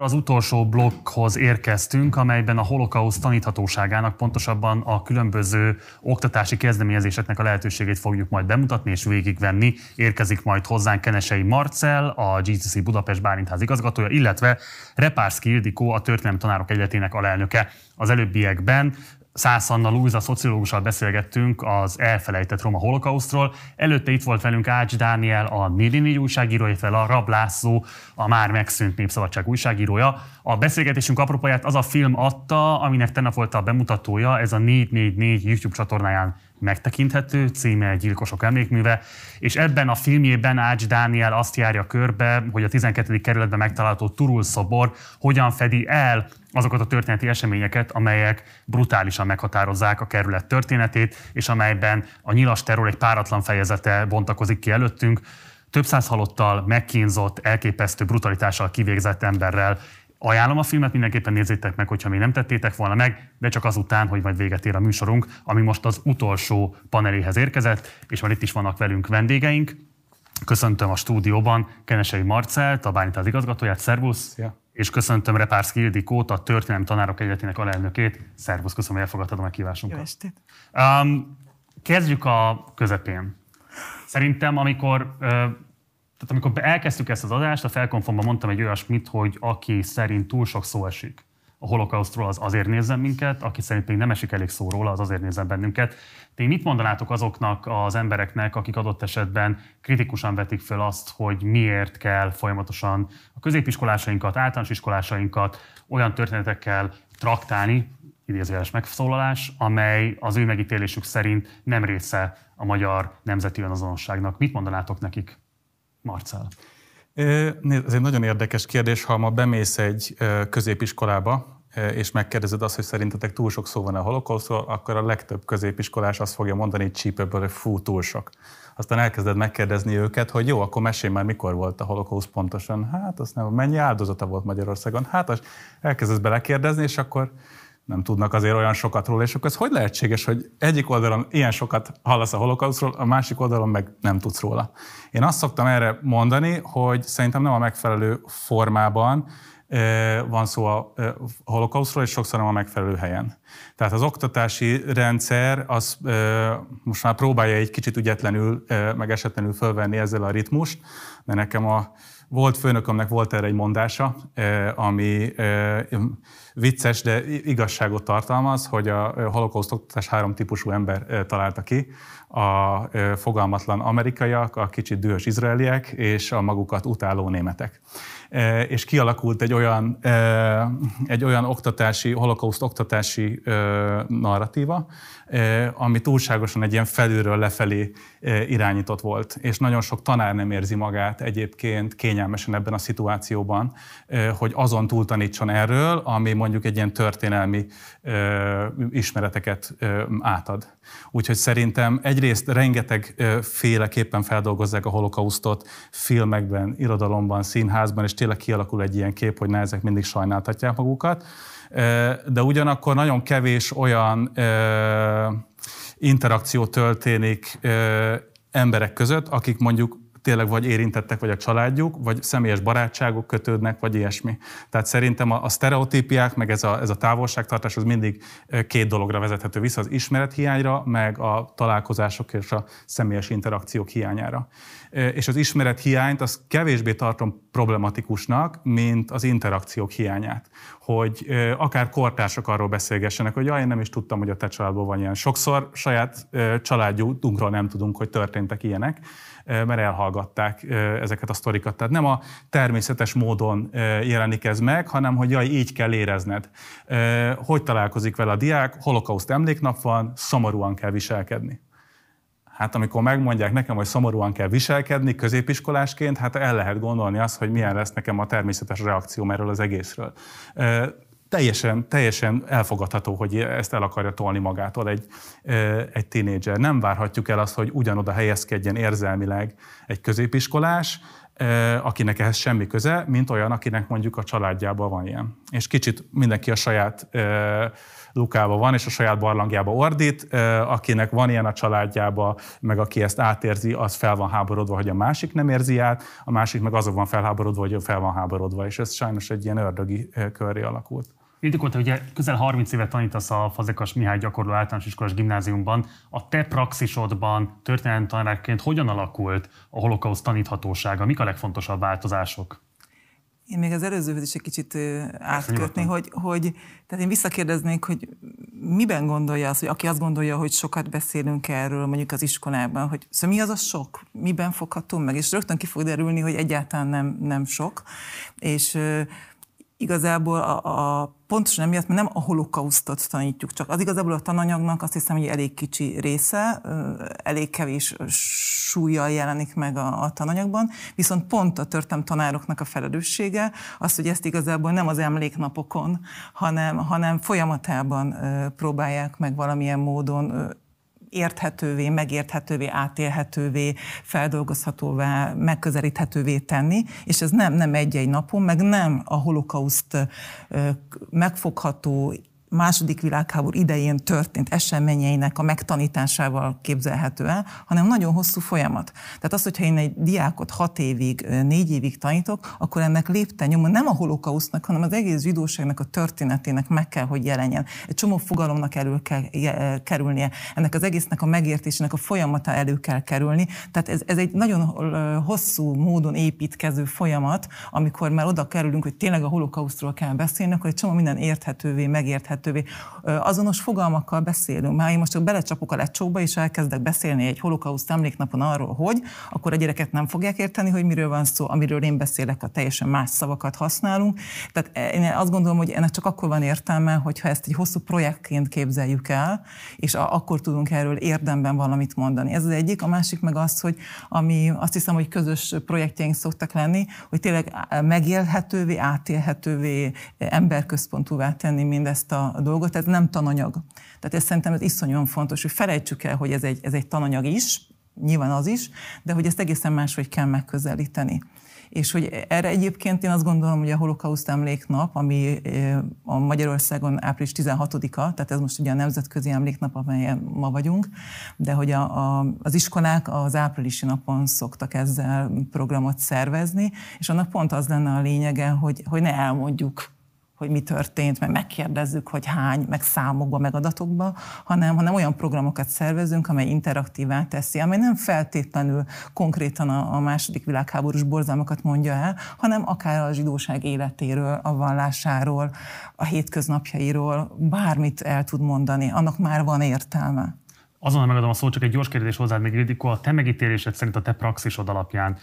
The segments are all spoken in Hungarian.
Az utolsó blokkhoz érkeztünk, amelyben a holokauszt taníthatóságának, pontosabban a különböző oktatási kezdeményezéseknek a lehetőségét fogjuk majd bemutatni és végigvenni. Érkezik majd hozzánk Kenesei Marcel, a GCC Budapest Bálintház igazgatója, illetve Repárszki Ildikó, a Történelmi Tanárok Egyetének alelnöke. Az előbbiekben Szász Anna Lúza szociológussal beszélgettünk az elfelejtett roma holokausztról. Előtte itt volt velünk Ács Dániel, a 444 újságíró, illetve a Rab László, a már megszűnt Népszabadság újságírója. A beszélgetésünk apropóját az a film adta, aminek tegnap volt a bemutatója, ez a 444 YouTube csatornáján megtekinthető, címe Gyilkosok emlékműve, és ebben a filmjében Ács Dániel azt járja körbe, hogy a 12. kerületben megtalálható Turul szobor hogyan fedi el azokat a történeti eseményeket, amelyek brutálisan meghatározzák a kerület történetét, és amelyben a nyilas terror egy páratlan fejezete bontakozik ki előttünk, több száz halottal, megkínzott, elképesztő brutalitással kivégzett emberrel. Ajánlom a filmet, mindenképpen nézzétek meg, hogyha még nem tettétek volna meg, de csak azután, hogy majd véget ér a műsorunk, ami most az utolsó paneléhez érkezett, és már itt is vannak velünk vendégeink. Köszöntöm a stúdióban Kenesei Marcelt, a Bánytáz igazgatóját, szervusz! Szia és köszöntöm Repárszki Ildikót, a Történelmi Tanárok Egyetének alelnökét. Szervusz, köszönöm, hogy elfogadtad a meghívásunkat. Jó estét. Um, kezdjük a közepén. Szerintem, amikor, uh, tehát amikor elkezdtük ezt az adást, a felkonfomban mondtam egy olyasmit, hogy aki szerint túl sok szó esik a holokausztról, az azért nézzen minket, aki szerint pedig nem esik elég szó róla, az azért nézzen bennünket. Ti mit mondanátok azoknak az embereknek, akik adott esetben kritikusan vetik föl azt, hogy miért kell folyamatosan a középiskolásainkat, általános iskolásainkat olyan történetekkel traktálni, idézőjeles megszólalás, amely az ő megítélésük szerint nem része a magyar nemzeti önazonosságnak. Mit mondanátok nekik, Marcel? Ez egy nagyon érdekes kérdés, ha ma bemész egy középiskolába, és megkérdezed azt, hogy szerintetek túl sok szó van a holokausztról, akkor a legtöbb középiskolás azt fogja mondani, csípőből, hogy fú, túl sok. Aztán elkezded megkérdezni őket, hogy jó, akkor mesélj már, mikor volt a holokauszt pontosan. Hát azt nem, mennyi áldozata volt Magyarországon. Hát az elkezdesz belekérdezni, és akkor nem tudnak azért olyan sokat róla, és akkor ez hogy lehetséges, hogy egyik oldalon ilyen sokat hallasz a holokausztról, a másik oldalon meg nem tudsz róla. Én azt szoktam erre mondani, hogy szerintem nem a megfelelő formában van szó a holokauszról, és sokszor nem a megfelelő helyen. Tehát az oktatási rendszer az most már próbálja egy kicsit ügyetlenül, meg esetlenül fölvenni ezzel a ritmust, de nekem a volt főnökömnek volt erre egy mondása, ami vicces, de igazságot tartalmaz, hogy a holokauszt oktatás három típusú ember találta ki. A fogalmatlan amerikaiak, a kicsit dühös izraeliek és a magukat utáló németek. És kialakult egy olyan, egy olyan oktatási, holokauszt oktatási narratíva, ami túlságosan egy ilyen felülről lefelé irányított volt. És nagyon sok tanár nem érzi magát egyébként kényelmesen ebben a szituációban, hogy azon túl tanítson erről, ami mondjuk egy ilyen történelmi ismereteket átad. Úgyhogy szerintem egyrészt rengeteg féleképpen feldolgozzák a holokausztot filmekben, irodalomban, színházban, és tényleg kialakul egy ilyen kép, hogy ne ezek mindig sajnáltatják magukat de ugyanakkor nagyon kevés olyan interakció történik emberek között, akik mondjuk tényleg vagy érintettek, vagy a családjuk, vagy személyes barátságok kötődnek, vagy ilyesmi. Tehát szerintem a, a sztereotípiák, meg ez a, ez a távolságtartás, az mindig két dologra vezethető vissza, az ismerethiányra, meg a találkozások és a személyes interakciók hiányára. És az ismerethiányt az kevésbé tartom problematikusnak, mint az interakciók hiányát. Hogy akár kortársak arról beszélgessenek, hogy jaj, én nem is tudtam, hogy a te családból van ilyen. Sokszor saját családjunkról nem tudunk, hogy történtek ilyenek mert elhallgatták ezeket a sztorikat. Tehát nem a természetes módon jelenik ez meg, hanem hogy jaj, így kell érezned. Hogy találkozik vele a diák? Holokauszt emléknap van, szomorúan kell viselkedni. Hát amikor megmondják nekem, hogy szomorúan kell viselkedni középiskolásként, hát el lehet gondolni azt, hogy milyen lesz nekem a természetes reakció erről az egészről teljesen, teljesen elfogadható, hogy ezt el akarja tolni magától egy, egy tínédzser. Nem várhatjuk el azt, hogy ugyanoda helyezkedjen érzelmileg egy középiskolás, akinek ehhez semmi köze, mint olyan, akinek mondjuk a családjában van ilyen. És kicsit mindenki a saját lukába van, és a saját barlangjába ordít, akinek van ilyen a családjába, meg aki ezt átérzi, az fel van háborodva, hogy a másik nem érzi át, a másik meg azok van felháborodva, hogy fel van háborodva, és ez sajnos egy ilyen ördögi köré alakult. Ildikó, te ugye közel 30 évet tanítasz a Fazekas Mihály gyakorló általános iskolás gimnáziumban. A te praxisodban történelemtanárként hogyan alakult a holokauszt taníthatósága? Mik a legfontosabb változások? Én még az előzőhöz is egy kicsit átkötni, hogy, hogy tehát én visszakérdeznék, hogy miben gondolja az, hogy aki azt gondolja, hogy sokat beszélünk erről mondjuk az iskolában, hogy szóval mi az a sok, miben fogható meg, és rögtön ki fog derülni, hogy egyáltalán nem, nem sok, és igazából a, a pontosan emiatt, mert nem a holokausztot tanítjuk, csak az igazából a tananyagnak azt hiszem, hogy elég kicsi része, elég kevés súlyjal jelenik meg a, a tananyagban, viszont pont a történelem tanároknak a felelőssége az, hogy ezt igazából nem az emléknapokon, hanem, hanem folyamatában próbálják meg valamilyen módon érthetővé, megérthetővé, átélhetővé, feldolgozhatóvá, megközelíthetővé tenni, és ez nem, nem egy-egy napon, meg nem a holokauszt megfogható, második világháború idején történt eseményeinek a megtanításával képzelhető el, hanem nagyon hosszú folyamat. Tehát az, hogyha én egy diákot hat évig, négy évig tanítok, akkor ennek lépten nyomon nem a holokausznak, hanem az egész zsidóságnak a történetének meg kell, hogy jelenjen. Egy csomó fogalomnak elő kell kerülnie, ennek az egésznek a megértésének a folyamata elő kell kerülni. Tehát ez, ez egy nagyon hosszú módon építkező folyamat, amikor már oda kerülünk, hogy tényleg a holokausztról kell beszélni, akkor egy csomó minden érthetővé, megérthetővé érthetővé. Azonos fogalmakkal beszélünk. Már én most csak belecsapok a lecsóba, és elkezdek beszélni egy holokauszt emléknapon arról, hogy, akkor a gyereket nem fogják érteni, hogy miről van szó, amiről én beszélek, a teljesen más szavakat használunk. Tehát én azt gondolom, hogy ennek csak akkor van értelme, hogyha ezt egy hosszú projektként képzeljük el, és akkor tudunk erről érdemben valamit mondani. Ez az egyik. A másik meg az, hogy ami azt hiszem, hogy közös projektjeink szoktak lenni, hogy tényleg megélhetővé, átélhetővé, emberközpontúvá tenni mindezt a a dolgot, ez nem tananyag. Tehát ez szerintem ez iszonyúan fontos, hogy felejtsük el, hogy ez egy, ez egy tananyag is, nyilván az is, de hogy ezt egészen máshogy kell megközelíteni. És hogy erre egyébként én azt gondolom, hogy a holokauszt emléknap, ami a Magyarországon április 16-a, tehát ez most ugye a nemzetközi emléknap, amelyen ma vagyunk, de hogy a, a, az iskolák az áprilisi napon szoktak ezzel programot szervezni, és annak pont az lenne a lényege, hogy, hogy ne elmondjuk hogy mi történt, meg megkérdezzük, hogy hány, meg számokba, meg adatokba, hanem, hanem olyan programokat szervezünk, amely interaktívá teszi, amely nem feltétlenül konkrétan a, a második világháborús borzalmakat mondja el, hanem akár a zsidóság életéről, a vallásáról, a hétköznapjairól, bármit el tud mondani, annak már van értelme. Azonnal megadom a szót, csak egy gyors kérdés hozzád még, Ildikó, a te megítélésed szerint a te praxisod alapján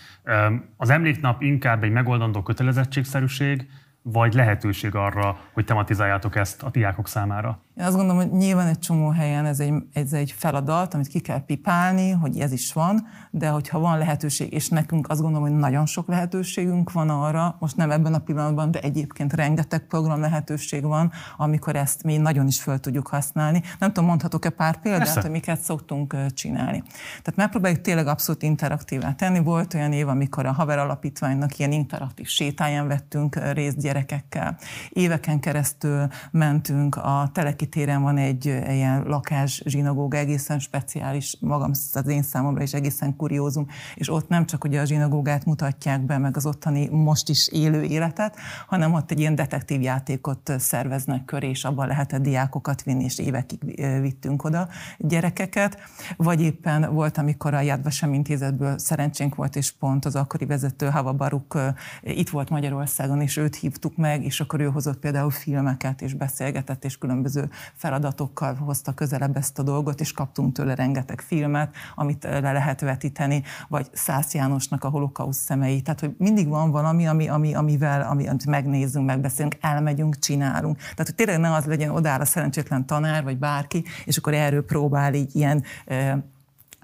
az emléknap inkább egy megoldandó kötelezettségszerűség, vagy lehetőség arra, hogy tematizáljátok ezt a diákok számára? Én azt gondolom, hogy nyilván egy csomó helyen ez egy, ez egy feladat, amit ki kell pipálni, hogy ez is van, de hogyha van lehetőség, és nekünk azt gondolom, hogy nagyon sok lehetőségünk van arra, most nem ebben a pillanatban, de egyébként rengeteg program lehetőség van, amikor ezt mi nagyon is föl tudjuk használni. Nem tudom, mondhatok-e pár példát, Persze. hogy miket szoktunk csinálni. Tehát megpróbáljuk tényleg abszolút interaktívá tenni. Volt olyan év, amikor a Haver Alapítványnak ilyen interaktív sétáján vettünk részt gyerekekkel. Éveken keresztül mentünk a Teleki Petőfi téren van egy ilyen lakás zsinagóga, egészen speciális, magam az én számomra is egészen kuriózum, és ott nem csak ugye a zsinagógát mutatják be, meg az ottani most is élő életet, hanem ott egy ilyen detektív játékot szerveznek köré, és abban lehetett diákokat vinni, és évekig vittünk oda gyerekeket. Vagy éppen volt, amikor a Yad Vashem intézetből szerencsénk volt, és pont az akkori vezető Hava Baruk itt volt Magyarországon, és őt hívtuk meg, és akkor ő hozott például filmeket, és beszélgetett, és különböző feladatokkal hozta közelebb ezt a dolgot, és kaptunk tőle rengeteg filmet, amit le lehet vetíteni, vagy Szász Jánosnak a holokausz szemei. Tehát, hogy mindig van valami, ami, ami, amivel ami, amit megnézzünk, megbeszélünk, elmegyünk, csinálunk. Tehát, hogy tényleg ne az legyen odáll a szerencsétlen tanár, vagy bárki, és akkor erről próbál így ilyen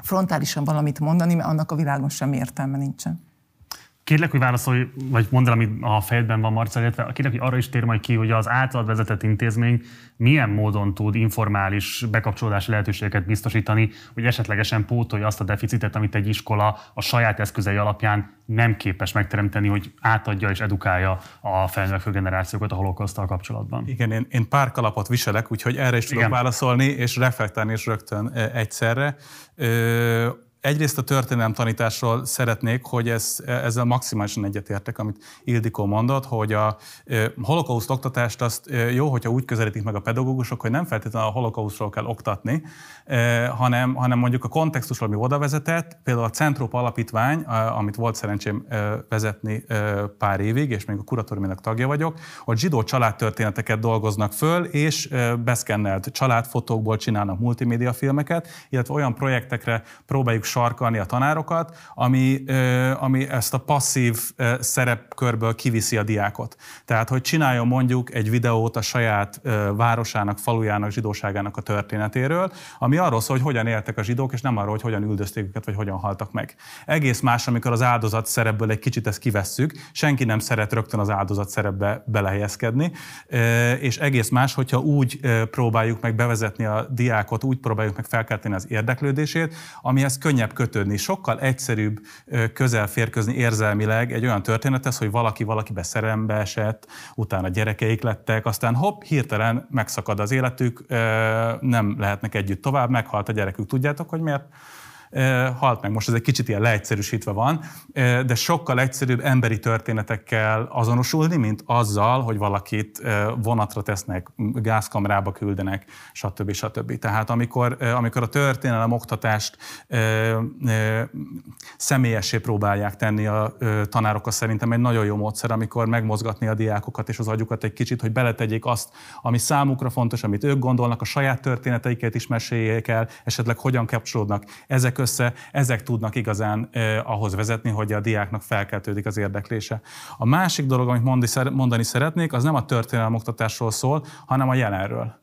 frontálisan valamit mondani, mert annak a világon sem értelme nincsen. Kérlek, hogy válaszolj, vagy mondd el, ami a fejedben van, Marcel, illetve kérlek, hogy arra is tér majd ki, hogy az általad vezetett intézmény milyen módon tud informális bekapcsolódási lehetőségeket biztosítani, hogy esetlegesen pótolja azt a deficitet, amit egy iskola a saját eszközei alapján nem képes megteremteni, hogy átadja és edukálja a felnövekvő generációkat a holokausztal kapcsolatban. Igen, én, én pár kalapot viselek, úgyhogy erre is tudok Igen. válaszolni, és reflektálni is rögtön egyszerre. Egyrészt a történelem tanításról szeretnék, hogy ez, ezzel maximálisan egyetértek, amit Ildikó mondott, hogy a holokauszt oktatást azt jó, hogyha úgy közelítik meg a pedagógusok, hogy nem feltétlenül a holokausztról kell oktatni, hanem, hanem mondjuk a kontextusról, ami oda vezetett, például a Centrópa Alapítvány, amit volt szerencsém vezetni pár évig, és még a kuratóriumának tagja vagyok, hogy zsidó családtörténeteket dolgoznak föl, és beszkennelt családfotókból csinálnak multimédia filmeket, illetve olyan projektekre próbáljuk sarkalni a tanárokat, ami, ami ezt a passzív szerepkörből kiviszi a diákot. Tehát, hogy csináljon mondjuk egy videót a saját városának, falujának, zsidóságának a történetéről, ami arról szól, hogy hogyan éltek a zsidók, és nem arról, hogy hogyan üldözték őket, vagy hogyan haltak meg. Egész más, amikor az áldozat szerepből egy kicsit ezt kivesszük, senki nem szeret rögtön az áldozat szerepbe belehelyezkedni, és egész más, hogyha úgy próbáljuk meg bevezetni a diákot, úgy próbáljuk meg felkelteni az érdeklődését, amihez könnyen könnyebb kötődni, sokkal egyszerűbb közel férközni érzelmileg egy olyan történethez, hogy valaki valakibe szerelembe esett, utána gyerekeik lettek, aztán hopp, hirtelen megszakad az életük, nem lehetnek együtt tovább, meghalt a gyerekük. Tudjátok, hogy miért? Halt meg. Most ez egy kicsit ilyen leegyszerűsítve van, de sokkal egyszerűbb emberi történetekkel azonosulni, mint azzal, hogy valakit vonatra tesznek, gázkamrába küldenek, stb. stb. Tehát amikor, amikor a történelem oktatást személyessé próbálják tenni a tanárok, az szerintem egy nagyon jó módszer, amikor megmozgatni a diákokat és az agyukat egy kicsit, hogy beletegyék azt, ami számukra fontos, amit ők gondolnak, a saját történeteiket is meséljék el, esetleg hogyan kapcsolódnak ezek össze, ezek tudnak igazán ahhoz vezetni, hogy a diáknak felkeltődik az érdeklése. A másik dolog, amit mondani szeretnék, az nem a történelem oktatásról szól, hanem a jelenről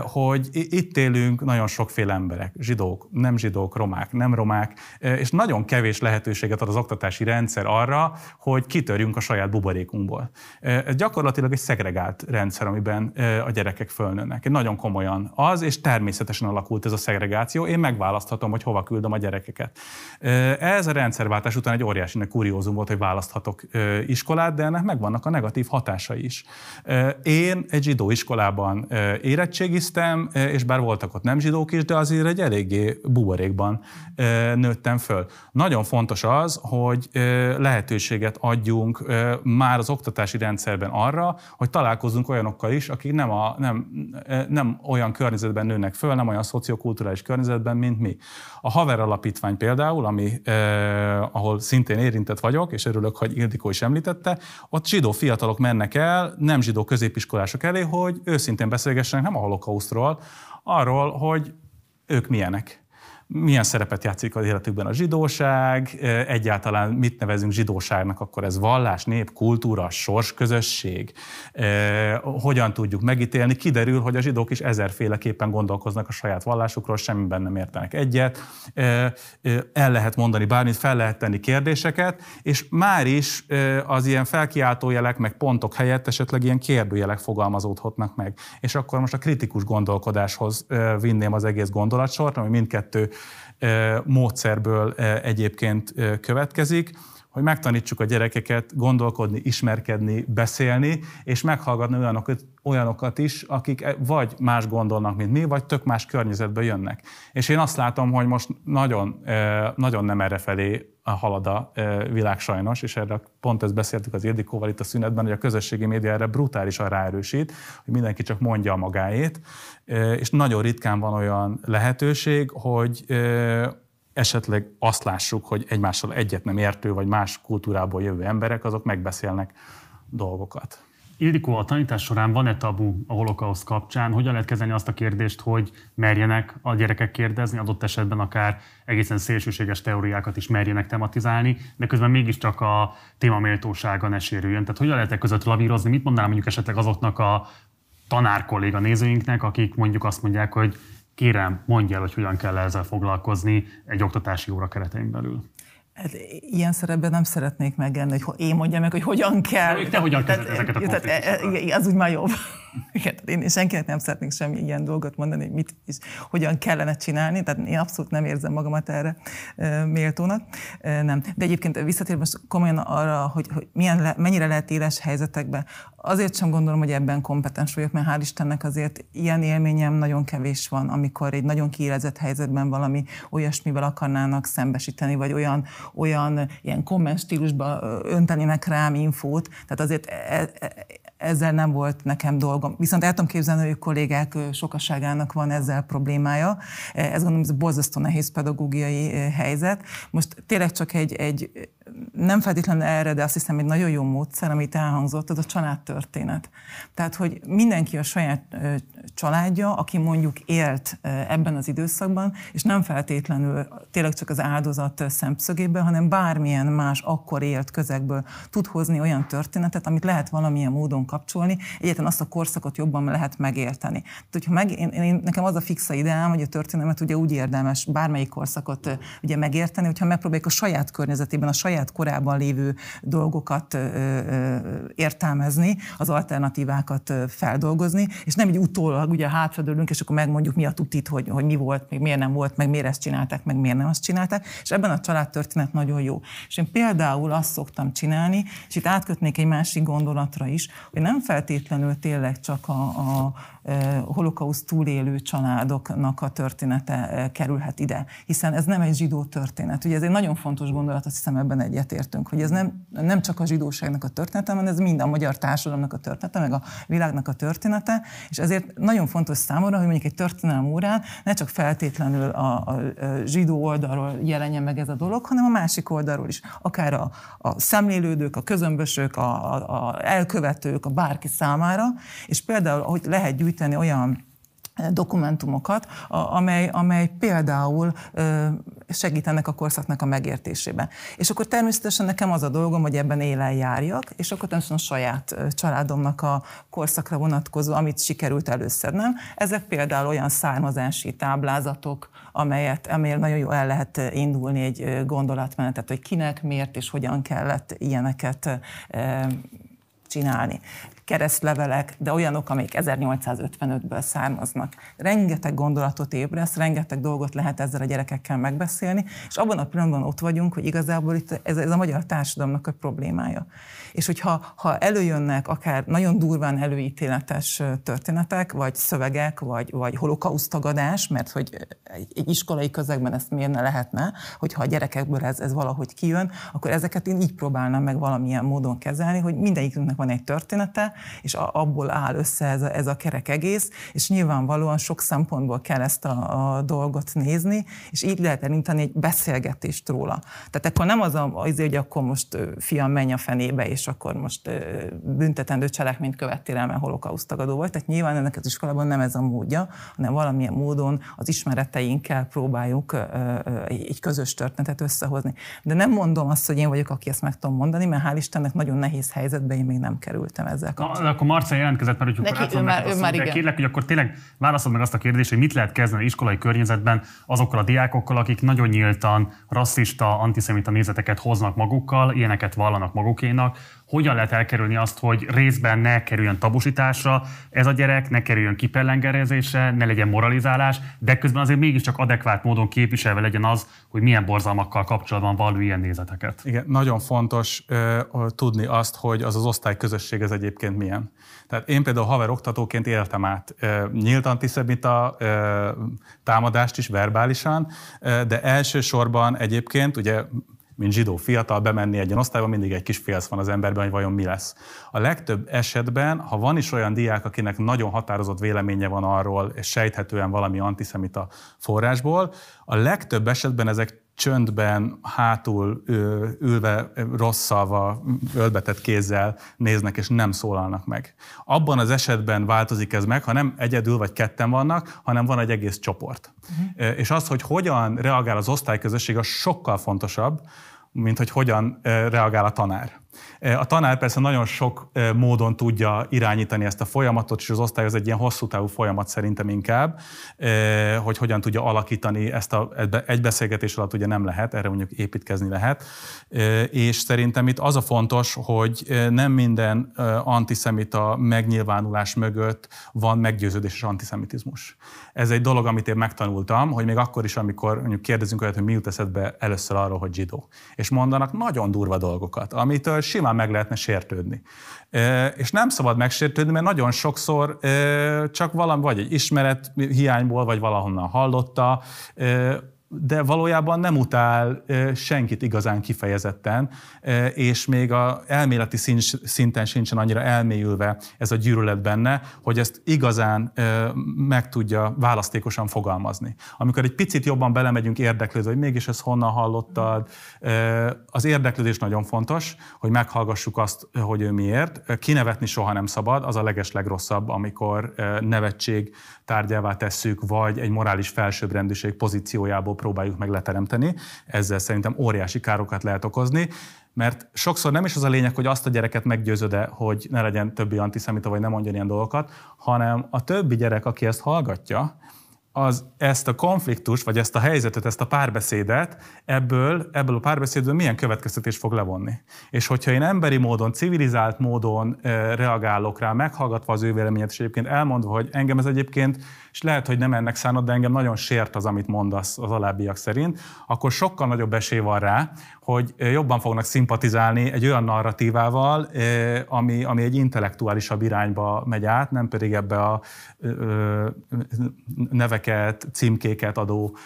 hogy itt élünk nagyon sokféle emberek, zsidók, nem zsidók, romák, nem romák, és nagyon kevés lehetőséget ad az oktatási rendszer arra, hogy kitörjünk a saját buborékunkból. Ez gyakorlatilag egy szegregált rendszer, amiben a gyerekek fölnőnek. Nagyon komolyan az, és természetesen alakult ez a szegregáció. Én megválaszthatom, hogy hova küldöm a gyerekeket. Ez a rendszerváltás után egy óriási kuriózum volt, hogy választhatok iskolát, de ennek megvannak a negatív hatásai is. Én egy zsidó iskolában érettség érettségiztem, és bár voltak ott nem zsidók is, de azért egy eléggé buborékban nőttem föl. Nagyon fontos az, hogy lehetőséget adjunk már az oktatási rendszerben arra, hogy találkozunk olyanokkal is, akik nem, a, nem, nem olyan környezetben nőnek föl, nem olyan szociokulturális környezetben, mint mi. A Haver Alapítvány például, ami, eh, ahol szintén érintett vagyok, és örülök, hogy Ildikó is említette, ott zsidó fiatalok mennek el, nem zsidó középiskolások elé, hogy őszintén beszélgessenek nem a holokausztról, arról, hogy ők milyenek milyen szerepet játszik az életükben a zsidóság, egyáltalán mit nevezünk zsidóságnak, akkor ez vallás, nép, kultúra, közösség, hogyan tudjuk megítélni. Kiderül, hogy a zsidók is ezerféleképpen gondolkoznak a saját vallásukról, semmiben nem értenek egyet, el lehet mondani bármit, fel lehet tenni kérdéseket, és már is az ilyen felkiáltójelek, meg pontok helyett esetleg ilyen kérdőjelek fogalmazódhatnak meg. És akkor most a kritikus gondolkodáshoz vinném az egész gondolatsort, ami mindkettő módszerből egyébként következik, hogy megtanítsuk a gyerekeket gondolkodni, ismerkedni, beszélni, és meghallgatni olyanokat, olyanokat is, akik e, vagy más gondolnak, mint mi, vagy tök más környezetből jönnek. És én azt látom, hogy most nagyon, nagyon nem erre felé halad a világ sajnos, és erre pont ezt beszéltük az Ildikóval itt a szünetben, hogy a közösségi média erre brutálisan ráerősít, hogy mindenki csak mondja a magáét, és nagyon ritkán van olyan lehetőség, hogy esetleg azt lássuk, hogy egymással egyet nem értő, vagy más kultúrából jövő emberek, azok megbeszélnek dolgokat. Ildikó, a tanítás során van-e tabu a holokauszt kapcsán? Hogyan lehet kezelni azt a kérdést, hogy merjenek a gyerekek kérdezni, adott esetben akár egészen szélsőséges teóriákat is merjenek tematizálni, de közben mégiscsak a téma méltósága ne sérüljön. Tehát hogyan lehet e között lavírozni? Mit mondanám mondjuk esetleg azoknak a tanár kolléga nézőinknek, akik mondjuk azt mondják, hogy kérem, mondja el, hogy hogyan kell ezzel foglalkozni egy oktatási óra keretein belül. Hát, ilyen szerepben nem szeretnék megenni, hogy én mondjam meg, hogy hogyan kell. Te hogyan kezded ezeket a tehát, e, e, Az úgy már jobb. Én senkinek nem szeretnék semmi ilyen dolgot mondani, hogy mit is, hogyan kellene csinálni, tehát én abszolút nem érzem magamat erre méltónak. Nem. De egyébként visszatérve most komolyan arra, hogy, hogy milyen le, mennyire lehet éles helyzetekben, azért sem gondolom, hogy ebben kompetens vagyok, mert hál' Istennek azért ilyen élményem nagyon kevés van, amikor egy nagyon kiélezett helyzetben valami olyasmivel akarnának szembesíteni, vagy olyan, olyan ilyen komment stílusba öntenének rám infót. Tehát azért e, e, ezzel nem volt nekem dolgom. Viszont el tudom képzelni, hogy kollégák sokaságának van ezzel problémája. Ez gondolom, ez borzasztó nehéz pedagógiai helyzet. Most tényleg csak egy, egy nem feltétlenül erre, de azt hiszem egy nagyon jó módszer, amit elhangzott, az a családtörténet. Tehát, hogy mindenki a saját családja, aki mondjuk élt ebben az időszakban, és nem feltétlenül tényleg csak az áldozat szemszögéből, hanem bármilyen más akkor élt közegből tud hozni olyan történetet, amit lehet valamilyen módon kapcsolni, egyetlen azt a korszakot jobban lehet megérteni. Tehát, hogyha meg, én, én, nekem az a fixa ideám, hogy a történelmet ugye úgy érdemes bármelyik korszakot ugye megérteni, hogyha megpróbáljuk a saját környezetében, a saját korában lévő dolgokat ö, ö, értelmezni, az alternatívákat feldolgozni, és nem így utólag ugye hátradőlünk, és akkor megmondjuk mi a tutit, hogy, hogy mi volt, még miért nem volt, meg miért ezt csinálták, meg miért nem azt csinálták, és ebben a családtörténet nagyon jó. És én például azt szoktam csinálni, és itt átkötnék egy másik gondolatra is, hogy nem feltétlenül tényleg csak a, a holokauszt túlélő családoknak a története kerülhet ide, hiszen ez nem egy zsidó történet. Ugye ez egy nagyon fontos gondolat, azt hiszem ebben egyetértünk, hogy ez nem, nem csak a zsidóságnak a története, hanem ez mind a magyar társadalomnak a története, meg a világnak a története, és ezért nagyon fontos számomra, hogy mondjuk egy történelem órán ne csak feltétlenül a, a, zsidó oldalról jelenjen meg ez a dolog, hanem a másik oldalról is. Akár a, a szemlélődők, a közömbösök, a, a, a elkövetők, a bárki számára, és például, hogy lehet gyűjteni olyan dokumentumokat, amely, amely például segítenek a korszaknak a megértésében. És akkor természetesen nekem az a dolgom, hogy ebben élen járjak, és akkor természetesen a saját családomnak a korszakra vonatkozó, amit sikerült előszednem. Ezek például olyan származási táblázatok, amelyet, amelyet nagyon jó el lehet indulni egy gondolatmenetet, hogy kinek, miért és hogyan kellett ilyeneket csinálni keresztlevelek, de olyanok, amik 1855-ből származnak. Rengeteg gondolatot ébreszt, rengeteg dolgot lehet ezzel a gyerekekkel megbeszélni, és abban a pillanatban ott vagyunk, hogy igazából itt ez, ez a magyar társadalomnak a problémája. És hogyha ha előjönnek akár nagyon durván előítéletes történetek, vagy szövegek, vagy, vagy holokausztagadás, mert hogy egy, egy iskolai közegben ezt miért ne lehetne, hogyha a gyerekekből ez, ez valahogy kijön, akkor ezeket én így próbálnám meg valamilyen módon kezelni, hogy mindegyikünknek van egy története, és abból áll össze ez a, ez a kerek egész, és nyilvánvalóan sok szempontból kell ezt a, a dolgot nézni, és így lehet elintani egy beszélgetést róla. Tehát akkor nem az, a, az hogy akkor most fiam menj a fenébe, és akkor most büntetendő cselekményt követtél el, mert holokausztagadó volt. Tehát nyilván ennek az iskolában nem ez a módja, hanem valamilyen módon az ismereteinkkel próbáljuk egy közös történetet összehozni. De nem mondom azt, hogy én vagyok, aki ezt meg tudom mondani, mert hál' Istennek nagyon nehéz helyzetbe én még nem kerültem ezzel kapcsolatban. Na, akkor Marcia jelentkezett, mert hogy akkor ő már, ő már igen. Kérlek, hogy akkor tényleg válaszol meg azt a kérdést, hogy mit lehet kezdeni iskolai környezetben azokkal a diákokkal, akik nagyon nyíltan rasszista, antiszemita nézeteket hoznak magukkal, ilyeneket vallanak magukénak, hogyan lehet elkerülni azt, hogy részben ne kerüljön tabusításra ez a gyerek, ne kerüljön kiperlengerezésre, ne legyen moralizálás, de közben azért mégiscsak adekvát módon képviselve legyen az, hogy milyen borzalmakkal kapcsolatban valló ilyen nézeteket. Igen, nagyon fontos uh, tudni azt, hogy az az osztályközösség ez egyébként milyen. Tehát én például haver oktatóként éltem át uh, nyílt antiszemita uh, támadást is verbálisan, uh, de elsősorban egyébként, ugye mint zsidó fiatal bemenni egy osztályba, mindig egy kis félsz van az emberben, hogy vajon mi lesz. A legtöbb esetben, ha van is olyan diák, akinek nagyon határozott véleménye van arról, és sejthetően valami antiszemita forrásból, a legtöbb esetben ezek csöndben, hátul ülve, rosszalva, ölbetett kézzel néznek, és nem szólalnak meg. Abban az esetben változik ez meg, ha nem egyedül vagy ketten vannak, hanem van egy egész csoport. Uh-huh. És az, hogy hogyan reagál az osztályközösség, az sokkal fontosabb, mint hogy hogyan reagál a tanár. A tanár persze nagyon sok módon tudja irányítani ezt a folyamatot, és az osztály az egy ilyen hosszú távú folyamat szerintem inkább, hogy hogyan tudja alakítani ezt a, egy beszélgetés alatt ugye nem lehet, erre mondjuk építkezni lehet. És szerintem itt az a fontos, hogy nem minden antiszemita megnyilvánulás mögött van meggyőződéses antiszemitizmus. Ez egy dolog, amit én megtanultam, hogy még akkor is, amikor mondjuk kérdezünk olyat, hogy mi jut eszedbe először arról, hogy zsidó. És mondanak nagyon durva dolgokat, amitől simán meg lehetne sértődni. És nem szabad megsértődni, mert nagyon sokszor csak valami, vagy egy ismeret hiányból, vagy valahonnan hallotta, de valójában nem utál senkit igazán kifejezetten, és még a elméleti szinten sincsen annyira elmélyülve ez a gyűlölet benne, hogy ezt igazán meg tudja választékosan fogalmazni. Amikor egy picit jobban belemegyünk érdeklődve, hogy mégis ezt honnan hallottad, az érdeklődés nagyon fontos, hogy meghallgassuk azt, hogy ő miért. Kinevetni soha nem szabad, az a leges legrosszabb, amikor nevetség tárgyává tesszük, vagy egy morális felsőbbrendűség pozíciójából próbáljuk meg leteremteni. Ezzel szerintem óriási károkat lehet okozni, mert sokszor nem is az a lényeg, hogy azt a gyereket meggyőzöd hogy ne legyen többi antiszemita, vagy nem mondjon ilyen dolgokat, hanem a többi gyerek, aki ezt hallgatja, az ezt a konfliktus, vagy ezt a helyzetet, ezt a párbeszédet, ebből, ebből a párbeszédből milyen következtetés fog levonni. És hogyha én emberi módon, civilizált módon reagálok rá, meghallgatva az ő véleményet, és egyébként elmondva, hogy engem ez egyébként és lehet, hogy nem ennek szánod, de engem nagyon sért az, amit mondasz az alábbiak szerint, akkor sokkal nagyobb esély van rá, hogy jobban fognak szimpatizálni egy olyan narratívával, ami, ami egy intellektuálisabb irányba megy át, nem pedig ebbe a neveket, címkéket adó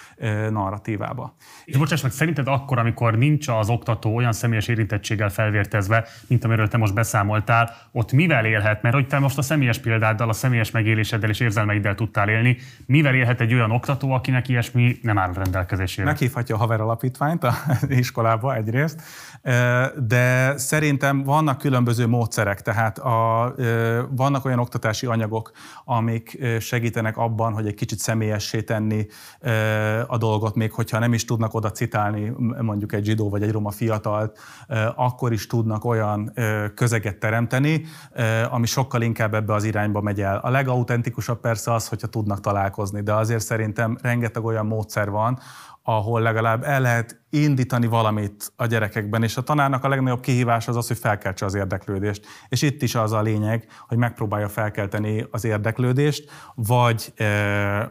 narratívába. És bocsáss meg, szerinted akkor, amikor nincs az oktató olyan személyes érintettséggel felvértezve, mint amiről te most beszámoltál, ott mivel élhet? Mert hogy te most a személyes példáddal, a személyes megéléseddel és érzelmeiddel tudtál élni, élni. Mivel élhet egy olyan oktató, akinek ilyesmi nem áll rendelkezésére? Meghívhatja a haver alapítványt a iskolába egyrészt, de szerintem vannak különböző módszerek, tehát a, vannak olyan oktatási anyagok, amik segítenek abban, hogy egy kicsit személyessé tenni a dolgot, még hogyha nem is tudnak oda citálni mondjuk egy zsidó vagy egy roma fiatalt, akkor is tudnak olyan közeget teremteni, ami sokkal inkább ebbe az irányba megy el. A legautentikusabb persze az, hogyha tudnak találkozni, de azért szerintem rengeteg olyan módszer van, ahol legalább el lehet indítani valamit a gyerekekben, és a tanárnak a legnagyobb kihívás az az, hogy felkeltse az érdeklődést. És itt is az a lényeg, hogy megpróbálja felkelteni az érdeklődést, vagy,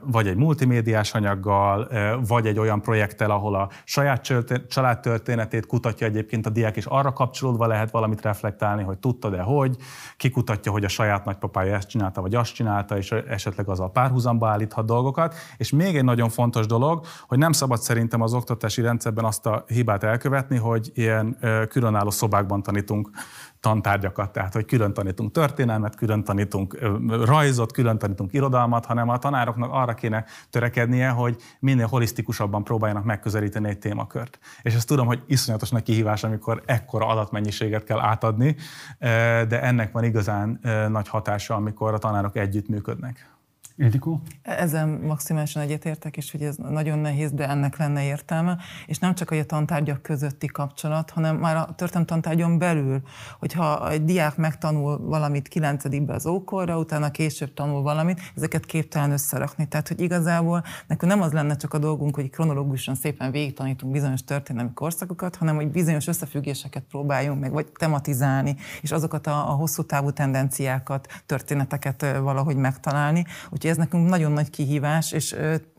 vagy egy multimédiás anyaggal, vagy egy olyan projekttel, ahol a saját családtörténetét kutatja egyébként a diák, és arra kapcsolódva lehet valamit reflektálni, hogy tudta-e hogy, kikutatja, hogy a saját nagypapája ezt csinálta, vagy azt csinálta, és esetleg az a párhuzamba állíthat dolgokat. És még egy nagyon fontos dolog, hogy nem szabad szerintem az oktatási rendszerben azt a hibát elkövetni, hogy ilyen különálló szobákban tanítunk tantárgyakat, tehát hogy külön tanítunk történelmet, külön tanítunk rajzot, külön tanítunk irodalmat, hanem a tanároknak arra kéne törekednie, hogy minél holisztikusabban próbáljanak megközelíteni egy témakört. És ezt tudom, hogy iszonyatos nagy kihívás, amikor ekkora adatmennyiséget kell átadni, de ennek van igazán nagy hatása, amikor a tanárok együttműködnek. Ildikó? Ezzel maximálisan egyetértek, és hogy ez nagyon nehéz, de ennek lenne értelme. És nem csak a tantárgyak közötti kapcsolat, hanem már a tantárgyon belül, hogyha egy diák megtanul valamit 9 az ókorra, utána később tanul valamit, ezeket képtelen összerakni. Tehát, hogy igazából nekünk nem az lenne csak a dolgunk, hogy kronológusan szépen végig tanítunk bizonyos történelmi korszakokat, hanem hogy bizonyos összefüggéseket próbáljunk meg, vagy tematizálni, és azokat a, a hosszú távú tendenciákat, történeteket valahogy megtalálni. Úgyhogy ez nekünk nagyon nagy kihívás, és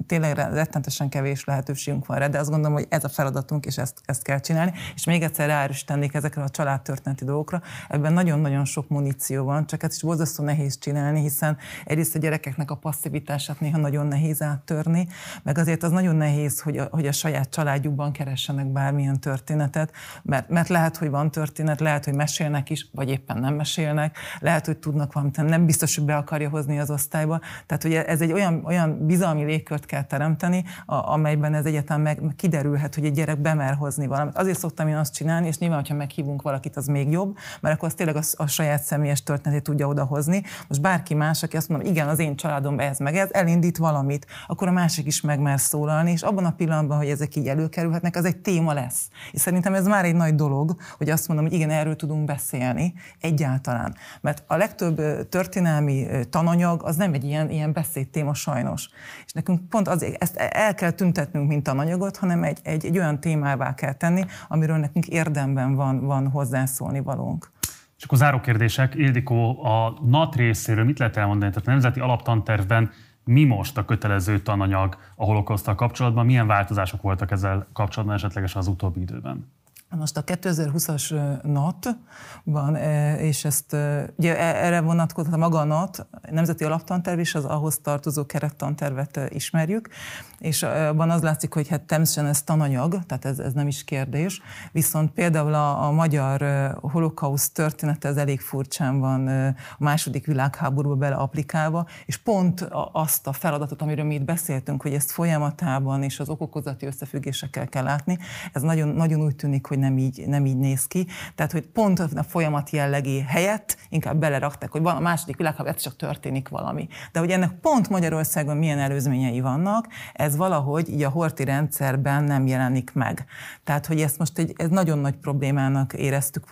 tényleg rettentesen kevés lehetőségünk van rá, de azt gondolom, hogy ez a feladatunk, és ezt, ezt kell csinálni. És még egyszer ráerősítenék ezekre a családtörténeti dolgokra. Ebben nagyon-nagyon sok muníció van, csak ezt is borzasztó nehéz csinálni, hiszen egyrészt a gyerekeknek a passzivitását néha nagyon nehéz áttörni, meg azért az nagyon nehéz, hogy a, hogy a saját családjukban keressenek bármilyen történetet, mert, mert lehet, hogy van történet, lehet, hogy mesélnek is, vagy éppen nem mesélnek, lehet, hogy tudnak valamit, nem biztos, hogy be akarja hozni az osztályba. Tehát Tehát, hogy ez egy olyan, olyan bizalmi légkört kell teremteni, a, amelyben ez egyetem meg kiderülhet, hogy egy gyerek bemer hozni valamit. Azért szoktam én azt csinálni, és nyilván, hogyha meghívunk valakit, az még jobb, mert akkor az tényleg a, a saját személyes történetét tudja odahozni. Most bárki más, aki azt mondom, igen, az én családom ez meg ez, elindít valamit, akkor a másik is megmer szólalni, és abban a pillanatban, hogy ezek így előkerülhetnek, az egy téma lesz. És szerintem ez már egy nagy dolog, hogy azt mondom, hogy igen, erről tudunk beszélni egyáltalán. Mert a legtöbb történelmi tananyag az nem egy ilyen, ilyen beszédtéma sajnos. És nekünk pont azért ezt el kell tüntetnünk, mint tananyagot, hanem egy, egy, egy olyan témává kell tenni, amiről nekünk érdemben van, van hozzászólni valónk. És akkor záró kérdések. Ildikó, a NAT részéről mit lehet elmondani? Tehát a Nemzeti Alaptantervben mi most a kötelező tananyag a holokausztal kapcsolatban? Milyen változások voltak ezzel kapcsolatban esetlegesen az utóbbi időben? Most a 2020-as NAT-ban, és ezt ugye e, erre vonatkozott maga a NAT, Nemzeti Alaptanterv és az ahhoz tartozó kerettantervet ismerjük, és abban az látszik, hogy hát természetesen ez tananyag, tehát ez, ez nem is kérdés, viszont például a, a magyar holokauszt története az elég furcsán van a második világháborúba bele applikálva, és pont azt a feladatot, amiről mi itt beszéltünk, hogy ezt folyamatában és az okokozati összefüggésekkel kell látni, ez nagyon, nagyon úgy tűnik, hogy nem így, nem így néz ki. Tehát, hogy pont a folyamat jellegi helyett inkább belerakták, hogy van a második világháború, csak történik valami. De hogy ennek pont Magyarországon milyen előzményei vannak, ez valahogy így a horti rendszerben nem jelenik meg. Tehát, hogy ezt most egy ez nagyon nagy problémának éreztük,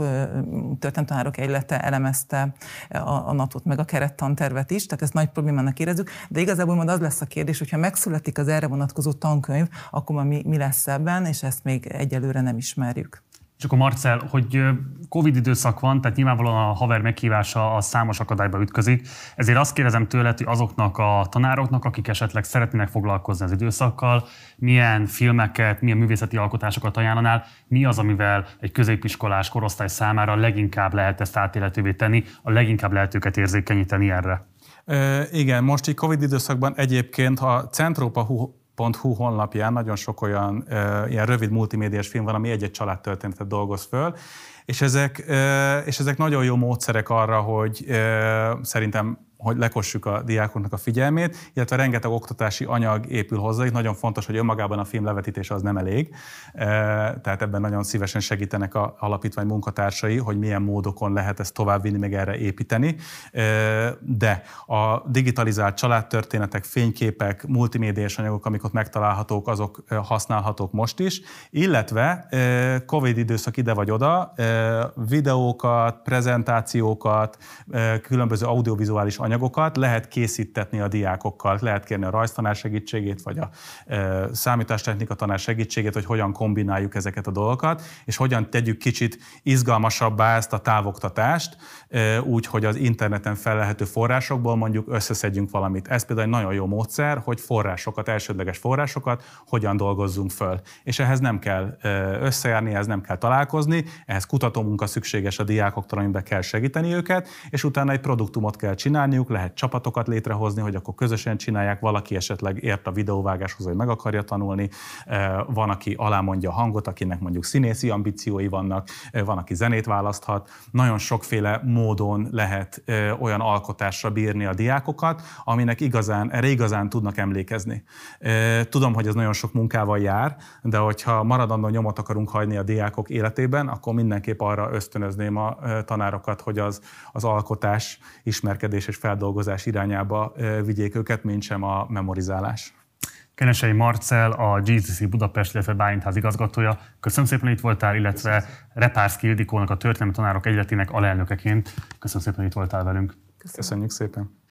történetanárok egylete elemezte a, a nato meg a kerettantervet is, tehát ezt nagy problémának érezzük, de igazából majd az lesz a kérdés, hogyha megszületik az erre vonatkozó tankönyv, akkor mi, mi lesz ebben, és ezt még egyelőre nem ismerjük. És akkor Marcel, hogy Covid időszak van, tehát nyilvánvalóan a haver meghívása a számos akadályba ütközik, ezért azt kérdezem tőled, hogy azoknak a tanároknak, akik esetleg szeretnének foglalkozni az időszakkal, milyen filmeket, milyen művészeti alkotásokat ajánlanál, mi az, amivel egy középiskolás korosztály számára leginkább lehet ezt átéletővé tenni, a leginkább lehet őket érzékenyíteni erre? E, igen, most így Covid időszakban egyébként, ha Centrópa Hu honlapján nagyon sok olyan uh, ilyen rövid multimédiás film van, ami egy-egy családtörténetet dolgoz föl, és ezek, uh, és ezek nagyon jó módszerek arra, hogy uh, szerintem hogy lekossuk a diákoknak a figyelmét, illetve rengeteg oktatási anyag épül hozzá. Itt nagyon fontos, hogy önmagában a film levetítése az nem elég, e, tehát ebben nagyon szívesen segítenek a alapítvány munkatársai, hogy milyen módokon lehet ezt továbbvinni, meg erre építeni. E, de a digitalizált családtörténetek, fényképek, multimédiás anyagok, amik ott megtalálhatók, azok e, használhatók most is, illetve COVID időszak ide vagy oda, videókat, prezentációkat, különböző audiovizuális anyagokat lehet készítetni a diákokkal, lehet kérni a rajztanár segítségét, vagy a e, számítástechnika tanár segítségét, hogy hogyan kombináljuk ezeket a dolgokat, és hogyan tegyük kicsit izgalmasabbá ezt a távoktatást, e, úgy, hogy az interneten felelhető forrásokból mondjuk összeszedjünk valamit. Ez például egy nagyon jó módszer, hogy forrásokat, elsődleges forrásokat hogyan dolgozzunk föl. És ehhez nem kell összejárni, ehhez nem kell találkozni, ehhez kutatómunka szükséges a diákoktól, amiben kell segíteni őket, és utána egy produktumot kell csinálni, csinálniuk, lehet csapatokat létrehozni, hogy akkor közösen csinálják, valaki esetleg ért a videóvágáshoz, hogy meg akarja tanulni, van, aki alámondja a hangot, akinek mondjuk színészi ambíciói vannak, van, aki zenét választhat. Nagyon sokféle módon lehet olyan alkotásra bírni a diákokat, aminek igazán, erre igazán tudnak emlékezni. Tudom, hogy ez nagyon sok munkával jár, de hogyha maradandó nyomot akarunk hagyni a diákok életében, akkor mindenképp arra ösztönözném a tanárokat, hogy az, az alkotás, ismerkedés és feldolgozás irányába vigyék őket, mint sem a memorizálás. Kenesei Marcel, a GCC Budapest, illetve Bálintház igazgatója. Köszönöm szépen, hogy itt voltál, illetve Repárszki Ildikónak, a történelmi tanárok egyletének alelnökeként. Köszönöm szépen, hogy itt voltál velünk. Köszönjük szépen.